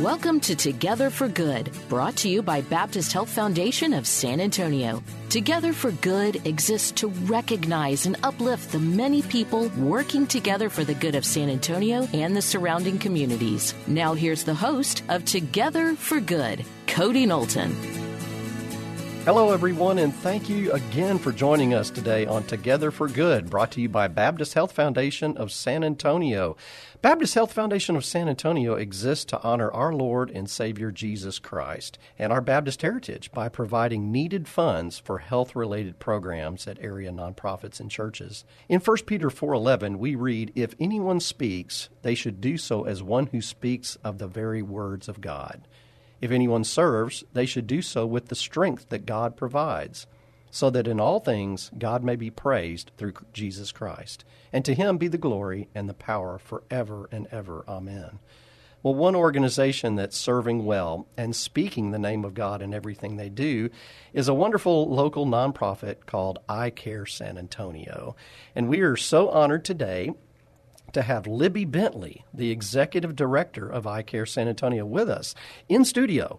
Welcome to Together for Good, brought to you by Baptist Health Foundation of San Antonio. Together for Good exists to recognize and uplift the many people working together for the good of San Antonio and the surrounding communities. Now, here's the host of Together for Good, Cody Knowlton. Hello, everyone, and thank you again for joining us today on Together for Good, brought to you by Baptist Health Foundation of San Antonio. Baptist Health Foundation of San Antonio exists to honor our Lord and Savior Jesus Christ and our Baptist heritage by providing needed funds for health-related programs at area nonprofits and churches. In 1 Peter 4:11, we read, "If anyone speaks, they should do so as one who speaks of the very words of God." If anyone serves, they should do so with the strength that God provides, so that in all things God may be praised through Jesus Christ. And to him be the glory and the power forever and ever. Amen. Well, one organization that's serving well and speaking the name of God in everything they do is a wonderful local nonprofit called I Care San Antonio. And we are so honored today to have Libby Bentley, the executive director of I Care San Antonio, with us in studio.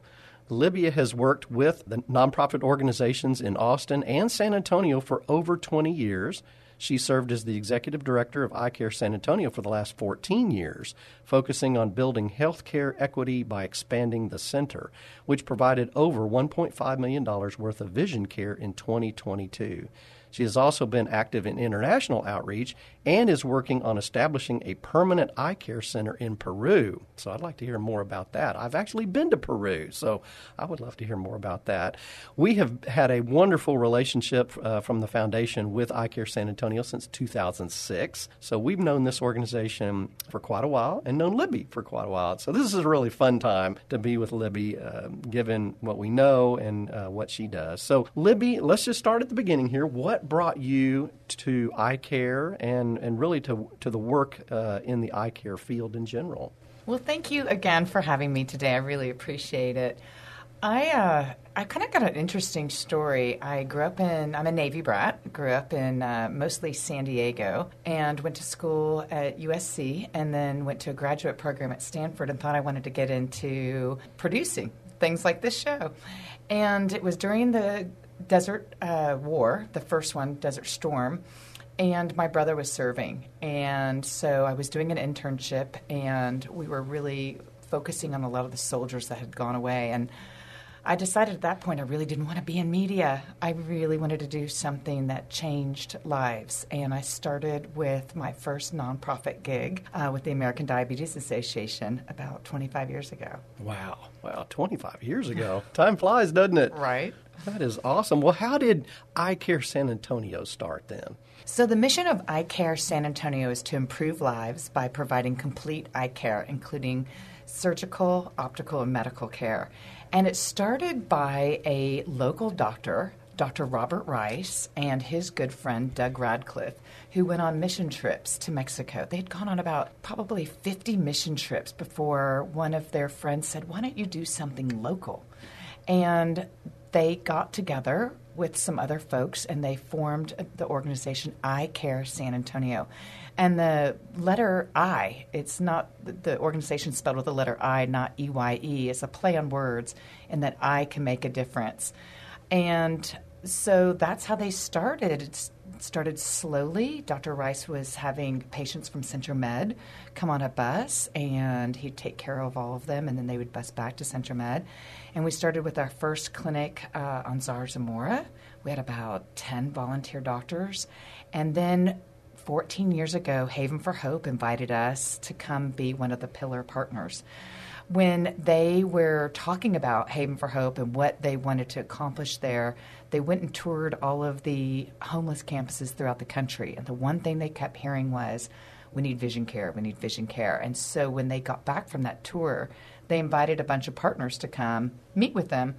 Libby has worked with the nonprofit organizations in Austin and San Antonio for over 20 years. She served as the executive director of I Care San Antonio for the last 14 years, focusing on building healthcare equity by expanding the center, which provided over $1.5 million worth of vision care in 2022. She has also been active in international outreach and is working on establishing a permanent eye care center in Peru. So I'd like to hear more about that. I've actually been to Peru, so I would love to hear more about that. We have had a wonderful relationship uh, from the foundation with I Care San Antonio since 2006. So we've known this organization for quite a while and known Libby for quite a while. So this is a really fun time to be with Libby, uh, given what we know and uh, what she does. So, Libby, let's just start at the beginning here. What brought you to eye care and, and really to, to the work uh, in the eye care field in general? Well, thank you again for having me today. I really appreciate it. I uh, I kind of got an interesting story. I grew up in I'm a Navy brat. Grew up in uh, mostly San Diego and went to school at USC and then went to a graduate program at Stanford and thought I wanted to get into producing things like this show. And it was during the Desert uh, War, the first one, Desert Storm, and my brother was serving. And so I was doing an internship, and we were really focusing on a lot of the soldiers that had gone away. And I decided at that point I really didn't want to be in media. I really wanted to do something that changed lives. And I started with my first nonprofit gig uh, with the American Diabetes Association about 25 years ago. Wow. Wow. 25 years ago. Time flies, doesn't it? Right. That is awesome. Well, how did I Care San Antonio start then? So, the mission of I Care San Antonio is to improve lives by providing complete eye care, including surgical, optical, and medical care. And it started by a local doctor, Dr. Robert Rice, and his good friend, Doug Radcliffe, who went on mission trips to Mexico. They'd gone on about probably 50 mission trips before one of their friends said, Why don't you do something local? And they got together with some other folks and they formed the organization I Care San Antonio. And the letter I, it's not the organization spelled with the letter I, not E Y E. It's a play on words in that I can make a difference. And so that's how they started. It started slowly. Dr. Rice was having patients from Centro Med come on a bus, and he'd take care of all of them, and then they would bus back to Centro Med. And we started with our first clinic uh, on Zarzamora. We had about 10 volunteer doctors. And then 14 years ago, Haven for Hope invited us to come be one of the pillar partners. When they were talking about Haven for Hope and what they wanted to accomplish there, they went and toured all of the homeless campuses throughout the country. And the one thing they kept hearing was, we need vision care, we need vision care. And so when they got back from that tour, they invited a bunch of partners to come meet with them.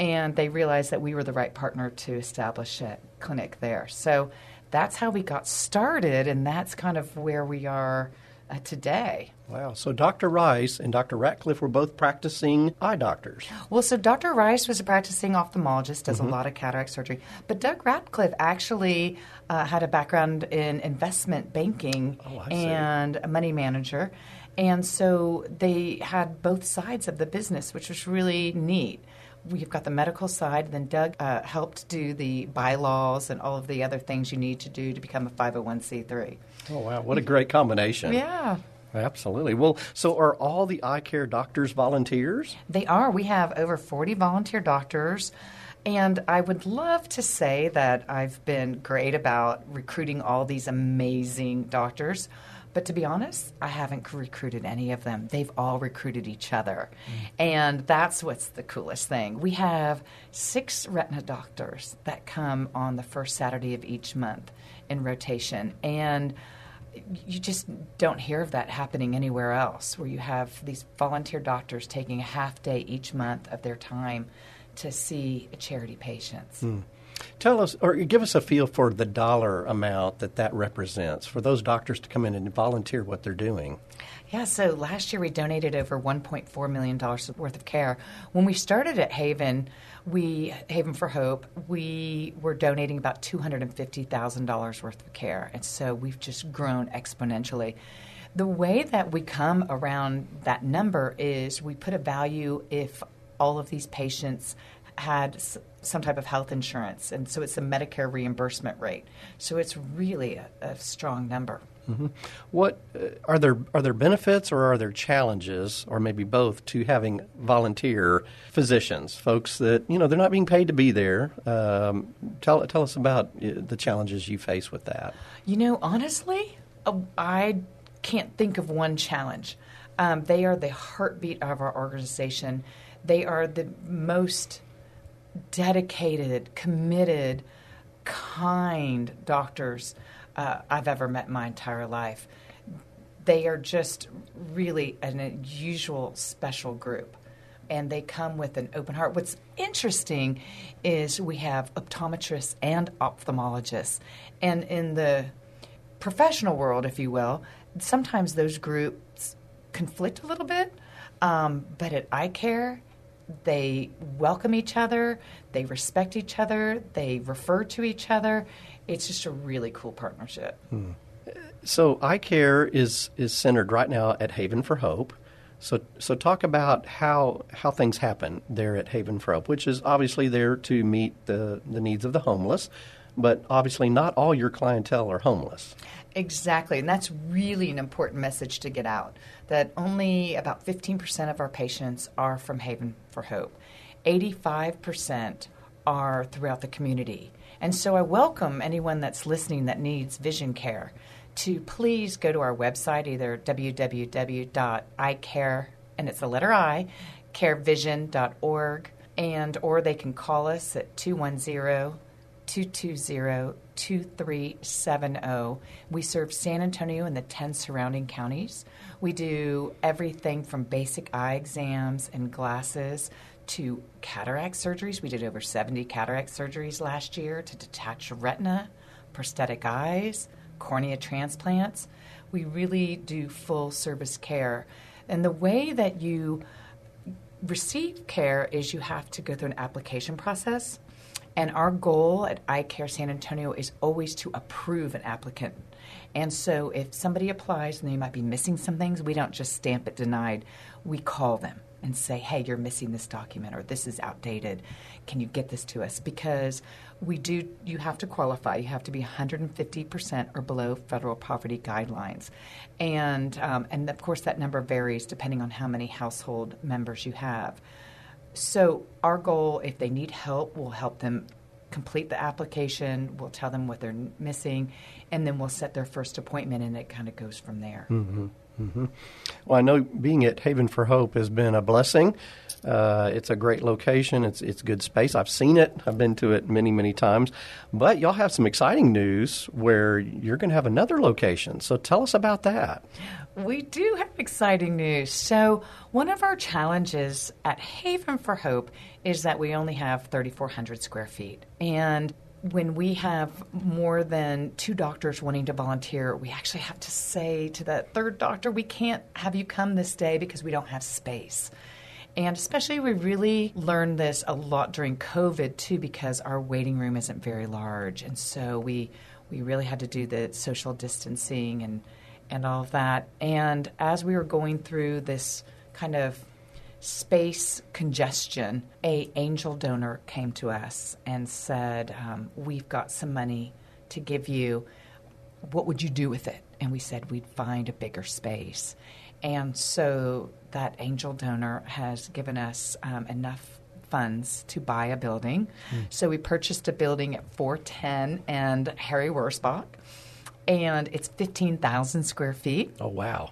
And they realized that we were the right partner to establish a clinic there. So that's how we got started, and that's kind of where we are uh, today. Wow. So Dr. Rice and Dr. Ratcliffe were both practicing eye doctors. Well, so Dr. Rice was a practicing ophthalmologist, does mm-hmm. a lot of cataract surgery. But Doug Ratcliffe actually uh, had a background in investment banking oh, and a money manager. And so they had both sides of the business, which was really neat. We've got the medical side, then Doug uh, helped do the bylaws and all of the other things you need to do to become a 501c3. Oh, wow. What a great combination. Yeah. Absolutely. Well, so are all the eye care doctors volunteers? They are. We have over 40 volunteer doctors. And I would love to say that I've been great about recruiting all these amazing doctors. But to be honest, I haven't recruited any of them. They've all recruited each other. Mm. And that's what's the coolest thing. We have six retina doctors that come on the first Saturday of each month in rotation. And you just don't hear of that happening anywhere else where you have these volunteer doctors taking a half day each month of their time to see charity patients. Mm. Tell us, or give us a feel for the dollar amount that that represents for those doctors to come in and volunteer what they're doing. Yeah, so last year we donated over $1.4 million worth of care. When we started at Haven, we Haven for Hope, we were donating about $250,000 worth of care. And so we've just grown exponentially. The way that we come around that number is we put a value if all of these patients had some type of health insurance, and so it's a Medicare reimbursement rate. So it's really a, a strong number. Mm-hmm. What uh, are there are there benefits or are there challenges, or maybe both, to having volunteer physicians, folks that you know they're not being paid to be there? Um, tell tell us about uh, the challenges you face with that. You know, honestly, uh, I can't think of one challenge. Um, they are the heartbeat of our organization. They are the most dedicated, committed, kind doctors uh, I've ever met in my entire life. They are just really an unusual, special group. And they come with an open heart. What's interesting is we have optometrists and ophthalmologists. And in the professional world, if you will, sometimes those groups conflict a little bit. Um, but at eye care, they welcome each other, they respect each other, they refer to each other. It's just a really cool partnership. Hmm. So, eye care is is centered right now at Haven for Hope. So, so talk about how how things happen there at Haven for Hope, which is obviously there to meet the the needs of the homeless, but obviously not all your clientele are homeless. Exactly, and that's really an important message to get out that only about 15% of our patients are from Haven for Hope. 85% are throughout the community. And so I welcome anyone that's listening that needs vision care to please go to our website, either www.icare, and it's a letter I, carevision.org, and or they can call us at 210 220 2370. We serve San Antonio and the 10 surrounding counties. We do everything from basic eye exams and glasses to cataract surgeries. We did over 70 cataract surgeries last year to detach retina, prosthetic eyes, cornea transplants. We really do full service care. And the way that you receive care is you have to go through an application process. And our goal at I Care San Antonio is always to approve an applicant. And so if somebody applies and they might be missing some things, we don't just stamp it denied. We call them and say, hey, you're missing this document or this is outdated. Can you get this to us? Because we do, you have to qualify. You have to be 150% or below federal poverty guidelines. And, um, and of course, that number varies depending on how many household members you have. So, our goal, if they need help, we'll help them complete the application, we'll tell them what they're missing, and then we'll set their first appointment, and it kind of goes from there. Mm-hmm. Mm-hmm. Well, I know being at Haven for Hope has been a blessing. Uh, it's a great location. It's it's good space. I've seen it. I've been to it many many times. But y'all have some exciting news where you're going to have another location. So tell us about that. We do have exciting news. So one of our challenges at Haven for Hope is that we only have 3,400 square feet, and when we have more than two doctors wanting to volunteer, we actually have to say to that third doctor, we can't have you come this day because we don't have space. And especially, we really learned this a lot during COVID too, because our waiting room isn't very large, and so we we really had to do the social distancing and and all of that. And as we were going through this kind of space congestion, a angel donor came to us and said, um, "We've got some money to give you. What would you do with it?" And we said we'd find a bigger space. And so that angel donor has given us um, enough funds to buy a building. Mm. So we purchased a building at 410 and Harry Wurzbach, and it's 15,000 square feet. Oh, wow.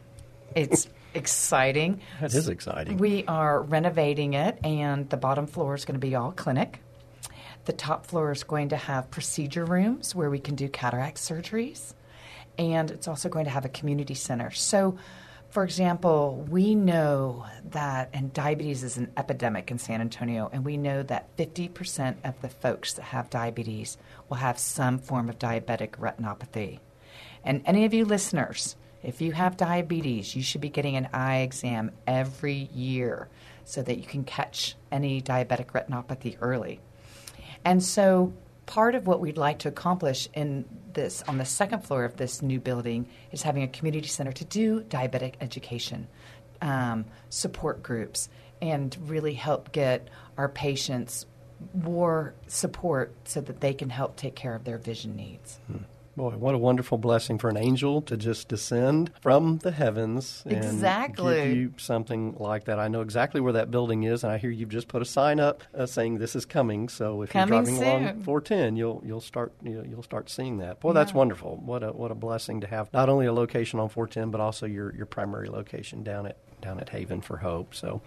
It's exciting. That is exciting. We are renovating it, and the bottom floor is going to be all clinic. The top floor is going to have procedure rooms where we can do cataract surgeries, and it's also going to have a community center. So, for example, we know that, and diabetes is an epidemic in San Antonio, and we know that 50% of the folks that have diabetes will have some form of diabetic retinopathy. And any of you listeners, if you have diabetes, you should be getting an eye exam every year so that you can catch any diabetic retinopathy early. And so, part of what we'd like to accomplish in this on the second floor of this new building is having a community center to do diabetic education, um, support groups, and really help get our patients more support so that they can help take care of their vision needs. Hmm. Boy, what a wonderful blessing for an angel to just descend from the heavens and exactly. give you something like that. I know exactly where that building is, and I hear you've just put a sign up uh, saying this is coming. So if coming you're driving soon. along 410, you'll you'll start you know, you'll start seeing that. Boy, yeah. that's wonderful. What a what a blessing to have not only a location on 410, but also your your primary location down at down at Haven for Hope. So,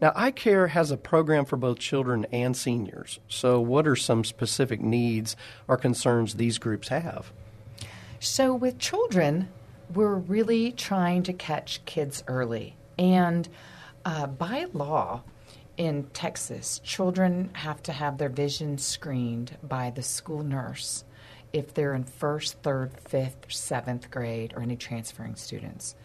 now iCare has a program for both children and seniors. So, what are some specific needs or concerns these groups have? So, with children, we're really trying to catch kids early. And uh, by law in Texas, children have to have their vision screened by the school nurse if they're in first, third, fifth, seventh grade, or any transferring students.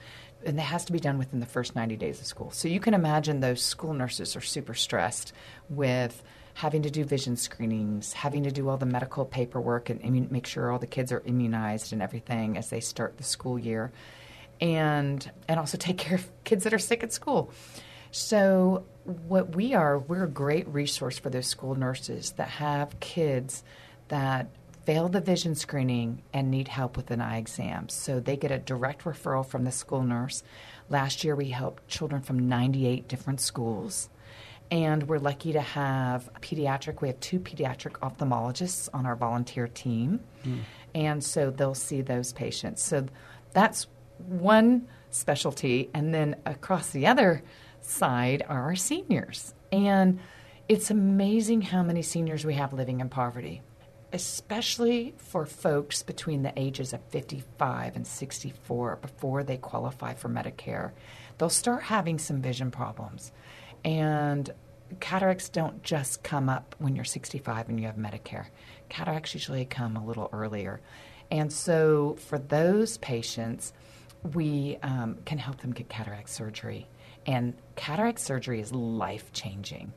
And that has to be done within the first 90 days of school. So you can imagine those school nurses are super stressed with having to do vision screenings, having to do all the medical paperwork and make sure all the kids are immunized and everything as they start the school year, and and also take care of kids that are sick at school. So what we are, we're a great resource for those school nurses that have kids that fail the vision screening and need help with an eye exam. So they get a direct referral from the school nurse. Last year we helped children from 98 different schools and we're lucky to have pediatric. We have two pediatric ophthalmologists on our volunteer team. Mm. And so they'll see those patients. So that's one specialty. And then across the other side are our seniors. And it's amazing how many seniors we have living in poverty, especially for folks between the ages of 55 and 64 before they qualify for Medicare. They'll start having some vision problems. And cataracts don't just come up when you're 65 and you have Medicare. Cataracts usually come a little earlier. And so for those patients, we um, can help them get cataract surgery. And cataract surgery is life changing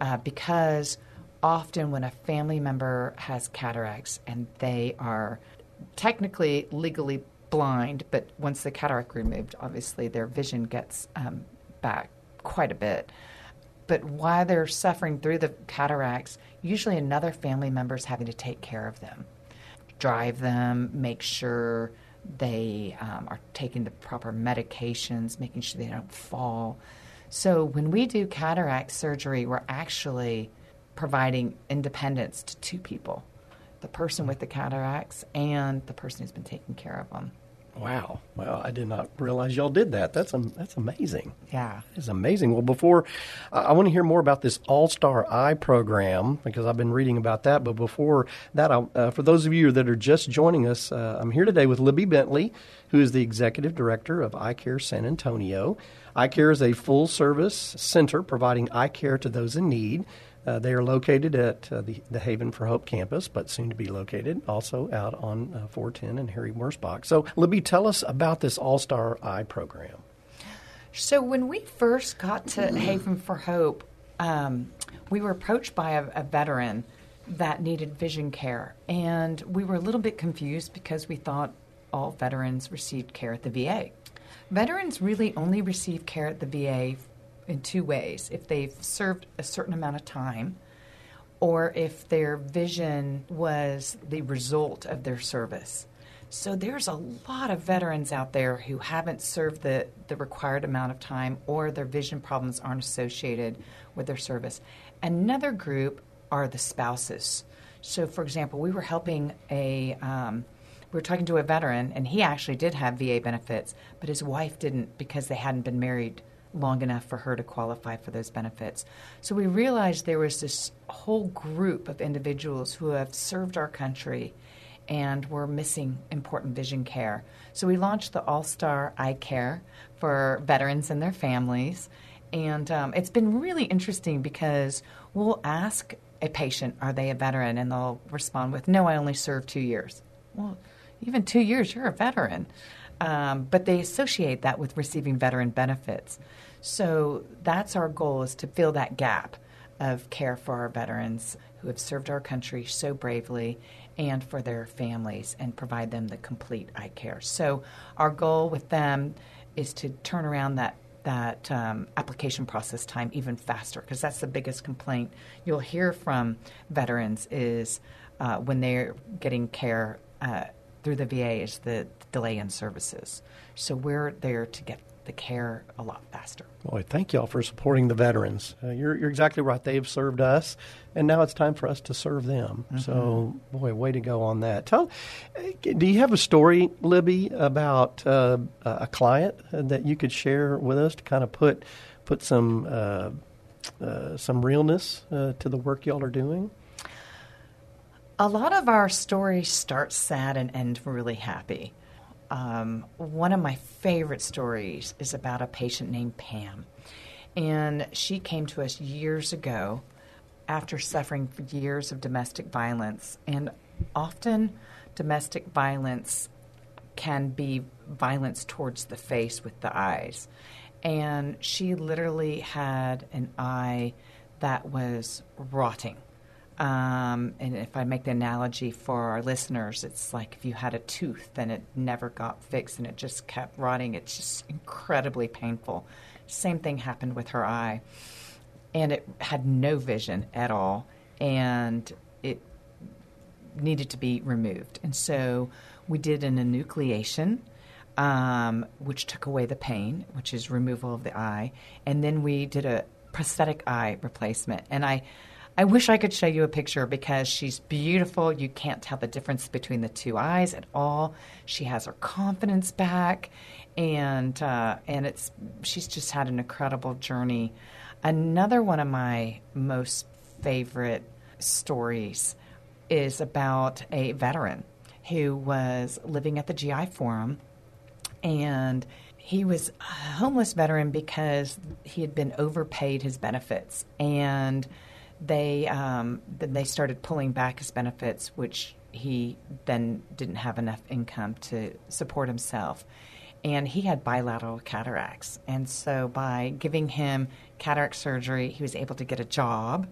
uh, because often when a family member has cataracts and they are technically legally blind, but once the cataract removed, obviously their vision gets um, back quite a bit. But while they're suffering through the cataracts, usually another family member is having to take care of them, drive them, make sure they um, are taking the proper medications, making sure they don't fall. So when we do cataract surgery, we're actually providing independence to two people the person with the cataracts and the person who's been taking care of them. Wow. Well, I did not realize y'all did that. That's um, that's amazing. Yeah. It's amazing. Well, before uh, I want to hear more about this All Star Eye program because I've been reading about that. But before that, uh, for those of you that are just joining us, uh, I'm here today with Libby Bentley, who is the executive director of I Care San Antonio. I Care is a full service center providing eye care to those in need. Uh, they are located at uh, the, the Haven for Hope campus, but soon to be located also out on uh, 410 and Harry Wurzbach. So, Libby, tell us about this All Star Eye program. So, when we first got to Haven for Hope, um, we were approached by a, a veteran that needed vision care, and we were a little bit confused because we thought all veterans received care at the VA. Veterans really only receive care at the VA in two ways if they've served a certain amount of time or if their vision was the result of their service. So there's a lot of veterans out there who haven't served the, the required amount of time or their vision problems aren't associated with their service. Another group are the spouses. So, for example, we were helping a, um, we were talking to a veteran, and he actually did have VA benefits, but his wife didn't because they hadn't been married long enough for her to qualify for those benefits. So we realized there was this whole group of individuals who have served our country and were missing important vision care. So we launched the All Star Eye Care for veterans and their families. And um, it's been really interesting because we'll ask a patient, Are they a veteran? And they'll respond with, No, I only served two years. Well, even two years, you're a veteran. Um, but they associate that with receiving veteran benefits. So that's our goal is to fill that gap of care for our veterans who have served our country so bravely and for their families and provide them the complete eye care. So our goal with them is to turn around that that um, application process time even faster because that's the biggest complaint you'll hear from veterans is uh, when they're getting care uh, through the VA is the delay in services. So we're there to get the care a lot faster. Boy, thank y'all for supporting the veterans. Uh, you're, you're exactly right. They've served us, and now it's time for us to serve them. Mm-hmm. So, boy, way to go on that. Tell, uh, do you have a story, Libby, about uh, a client that you could share with us to kind of put put some uh, uh some realness uh, to the work y'all are doing? A lot of our stories start sad and end really happy. Um, one of my favorite stories is about a patient named Pam. And she came to us years ago after suffering years of domestic violence. And often, domestic violence can be violence towards the face with the eyes. And she literally had an eye that was rotting. Um, and if I make the analogy for our listeners, it's like if you had a tooth and it never got fixed and it just kept rotting. It's just incredibly painful. Same thing happened with her eye. And it had no vision at all. And it needed to be removed. And so we did an enucleation, um, which took away the pain, which is removal of the eye. And then we did a prosthetic eye replacement. And I I wish I could show you a picture because she's beautiful. You can't tell the difference between the two eyes at all. She has her confidence back, and uh, and it's she's just had an incredible journey. Another one of my most favorite stories is about a veteran who was living at the GI Forum, and he was a homeless veteran because he had been overpaid his benefits and they um, then they started pulling back his benefits, which he then didn't have enough income to support himself. And he had bilateral cataracts. And so, by giving him cataract surgery, he was able to get a job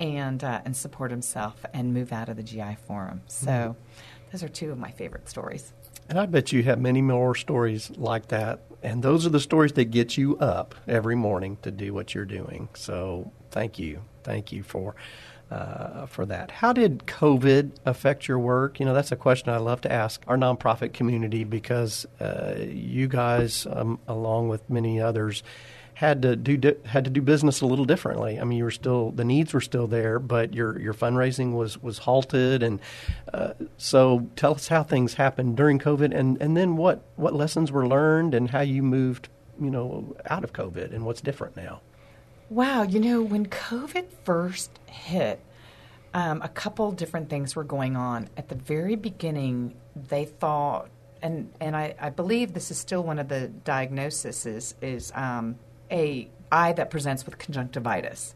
and, uh, and support himself and move out of the GI Forum. So, mm-hmm. those are two of my favorite stories. And I bet you have many more stories like that. And those are the stories that get you up every morning to do what you're doing. So, thank you. Thank you for uh, for that. How did COVID affect your work? You know, that's a question I love to ask our nonprofit community because uh, you guys, um, along with many others, had to do had to do business a little differently. I mean, you were still the needs were still there, but your your fundraising was was halted, and uh, so tell us how things happened during COVID, and and then what what lessons were learned, and how you moved, you know, out of COVID, and what's different now. Wow, you know, when COVID first hit, um, a couple different things were going on. At the very beginning, they thought, and and I, I believe this is still one of the diagnoses is, is um, a eye that presents with conjunctivitis,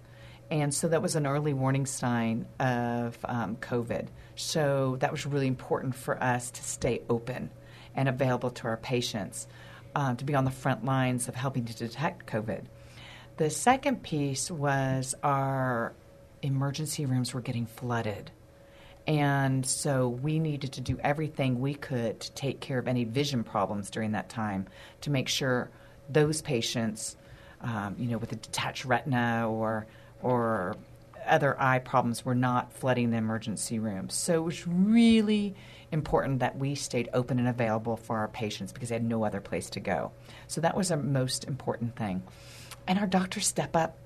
And so that was an early warning sign of um, COVID. So that was really important for us to stay open and available to our patients, uh, to be on the front lines of helping to detect COVID. The second piece was our emergency rooms were getting flooded. And so we needed to do everything we could to take care of any vision problems during that time to make sure those patients, um, you know, with a detached retina or or other eye problems were not flooding the emergency rooms. So it was really important that we stayed open and available for our patients because they had no other place to go. So that was our most important thing. And our doctors step up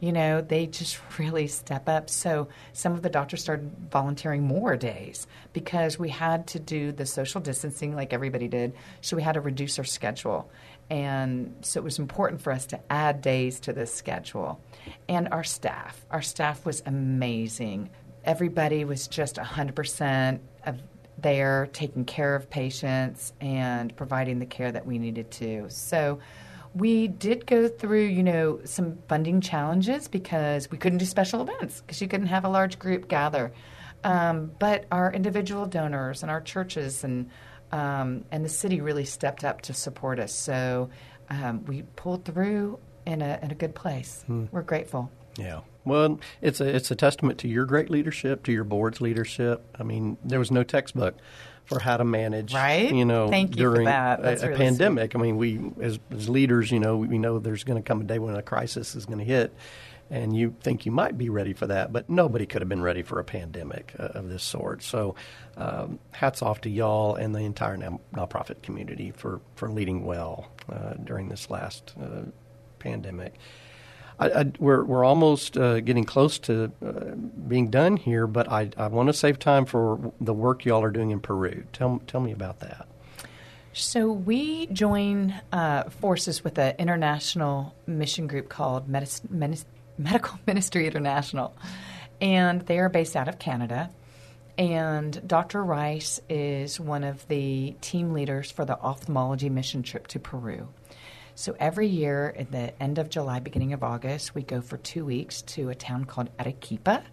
you know, they just really step up. So some of the doctors started volunteering more days because we had to do the social distancing like everybody did. So we had to reduce our schedule. And so it was important for us to add days to this schedule. And our staff, our staff was amazing. Everybody was just 100% of there taking care of patients and providing the care that we needed to. So we did go through, you know, some funding challenges because we couldn't do special events because you couldn't have a large group gather. Um, but our individual donors and our churches and um, and the city really stepped up to support us. So um, we pulled through in a in a good place. Hmm. We're grateful. Yeah. Well, it's a it's a testament to your great leadership, to your board's leadership. I mean, there was no textbook for how to manage, right? You know, Thank you during a, a really pandemic. Sweet. I mean, we as, as leaders, you know, we know there's going to come a day when a crisis is going to hit, and you think you might be ready for that, but nobody could have been ready for a pandemic uh, of this sort. So, um, hats off to y'all and the entire nonprofit community for for leading well uh, during this last uh, pandemic. I, I, we're we're almost uh, getting close to uh, being done here, but I, I want to save time for the work y'all are doing in Peru. Tell tell me about that. So we join uh, forces with an international mission group called Medis- Medis- Medical Ministry International, and they are based out of Canada. And Dr. Rice is one of the team leaders for the ophthalmology mission trip to Peru. So every year at the end of July, beginning of August, we go for two weeks to a town called Arequipa.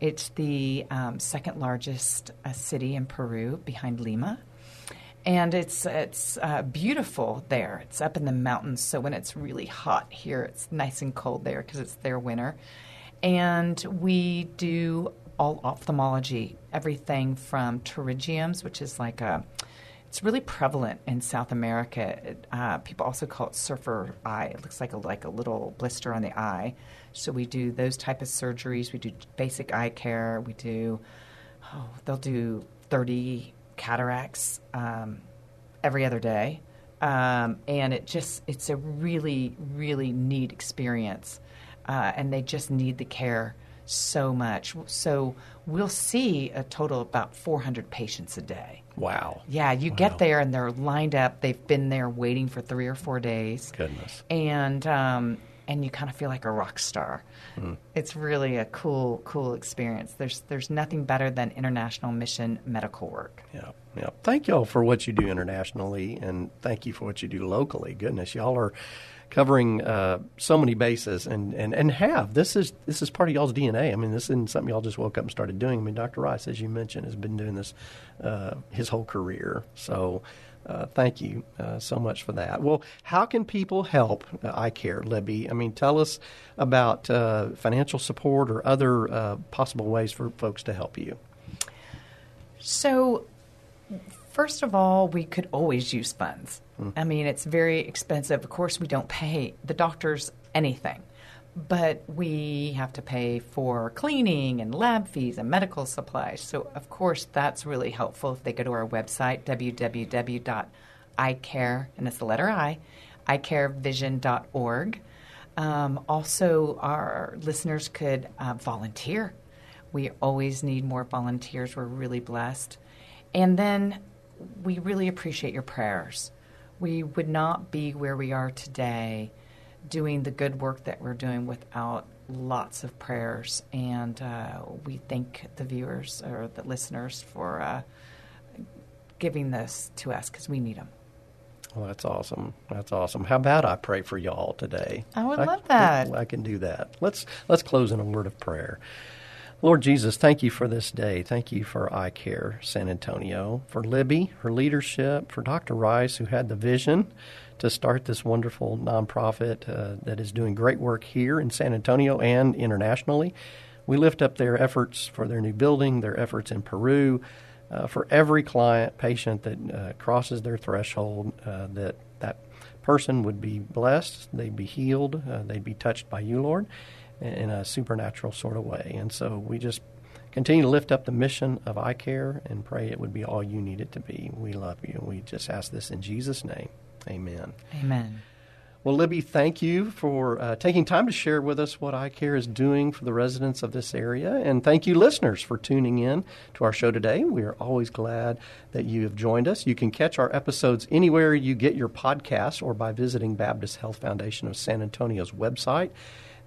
It's the um, second largest uh, city in Peru behind Lima. And it's it's uh, beautiful there. It's up in the mountains, so when it's really hot here, it's nice and cold there because it's their winter. And we do all ophthalmology, everything from pterygiums, which is like a it's really prevalent in South America. Uh, people also call it surfer eye. It looks like a, like a little blister on the eye. So we do those type of surgeries. We do basic eye care. We do, oh, they'll do 30 cataracts um, every other day. Um, and it just, it's a really, really neat experience. Uh, and they just need the care so much. So we'll see a total of about 400 patients a day. Wow. Yeah, you wow. get there and they're lined up. They've been there waiting for three or four days. Goodness. And um, and you kind of feel like a rock star. Mm. It's really a cool, cool experience. There's there's nothing better than international mission medical work. Yeah, yeah. Thank y'all for what you do internationally, and thank you for what you do locally. Goodness, y'all are covering uh, so many bases and, and, and have. This is this is part of y'all's DNA. I mean, this isn't something y'all just woke up and started doing. I mean, Dr. Rice, as you mentioned, has been doing this uh, his whole career. So uh, thank you uh, so much for that. Well, how can people help uh, eye care, Libby? I mean, tell us about uh, financial support or other possible ways for folks to help you. So, first of all, we could always use funds. Mm. I mean, it's very expensive. Of course, we don't pay the doctors anything, but we have to pay for cleaning and lab fees and medical supplies. So, of course, that's really helpful if they go to our website, www.eyecare, and it's the letter I, eyecarevision.org. Um, also, our listeners could uh, volunteer. We always need more volunteers. We're really blessed. And then we really appreciate your prayers we would not be where we are today doing the good work that we're doing without lots of prayers. And uh, we thank the viewers or the listeners for uh, giving this to us because we need them. Well, that's awesome. That's awesome. How about I pray for y'all today? I would love that. I, I can do that. Let's let's close in a word of prayer. Lord Jesus, thank you for this day. Thank you for I Care San Antonio, for Libby, her leadership, for Dr. Rice, who had the vision to start this wonderful nonprofit uh, that is doing great work here in San Antonio and internationally. We lift up their efforts for their new building, their efforts in Peru, uh, for every client, patient that uh, crosses their threshold, uh, that that person would be blessed, they'd be healed, uh, they'd be touched by you, Lord, in a supernatural sort of way. And so we just continue to lift up the mission of eye care and pray it would be all you need it to be. We love you. We just ask this in Jesus' name. Amen. Amen. Well, Libby, thank you for uh, taking time to share with us what iCare is doing for the residents of this area. And thank you, listeners, for tuning in to our show today. We are always glad that you have joined us. You can catch our episodes anywhere you get your podcasts or by visiting Baptist Health Foundation of San Antonio's website.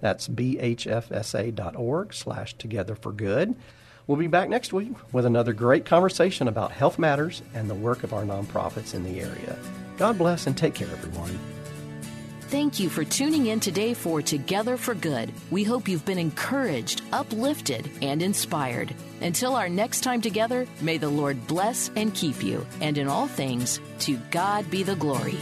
That's bhfsa.org slash together for good. We'll be back next week with another great conversation about health matters and the work of our nonprofits in the area. God bless and take care, everyone. Thank you for tuning in today for Together for Good. We hope you've been encouraged, uplifted, and inspired. Until our next time together, may the Lord bless and keep you. And in all things, to God be the glory.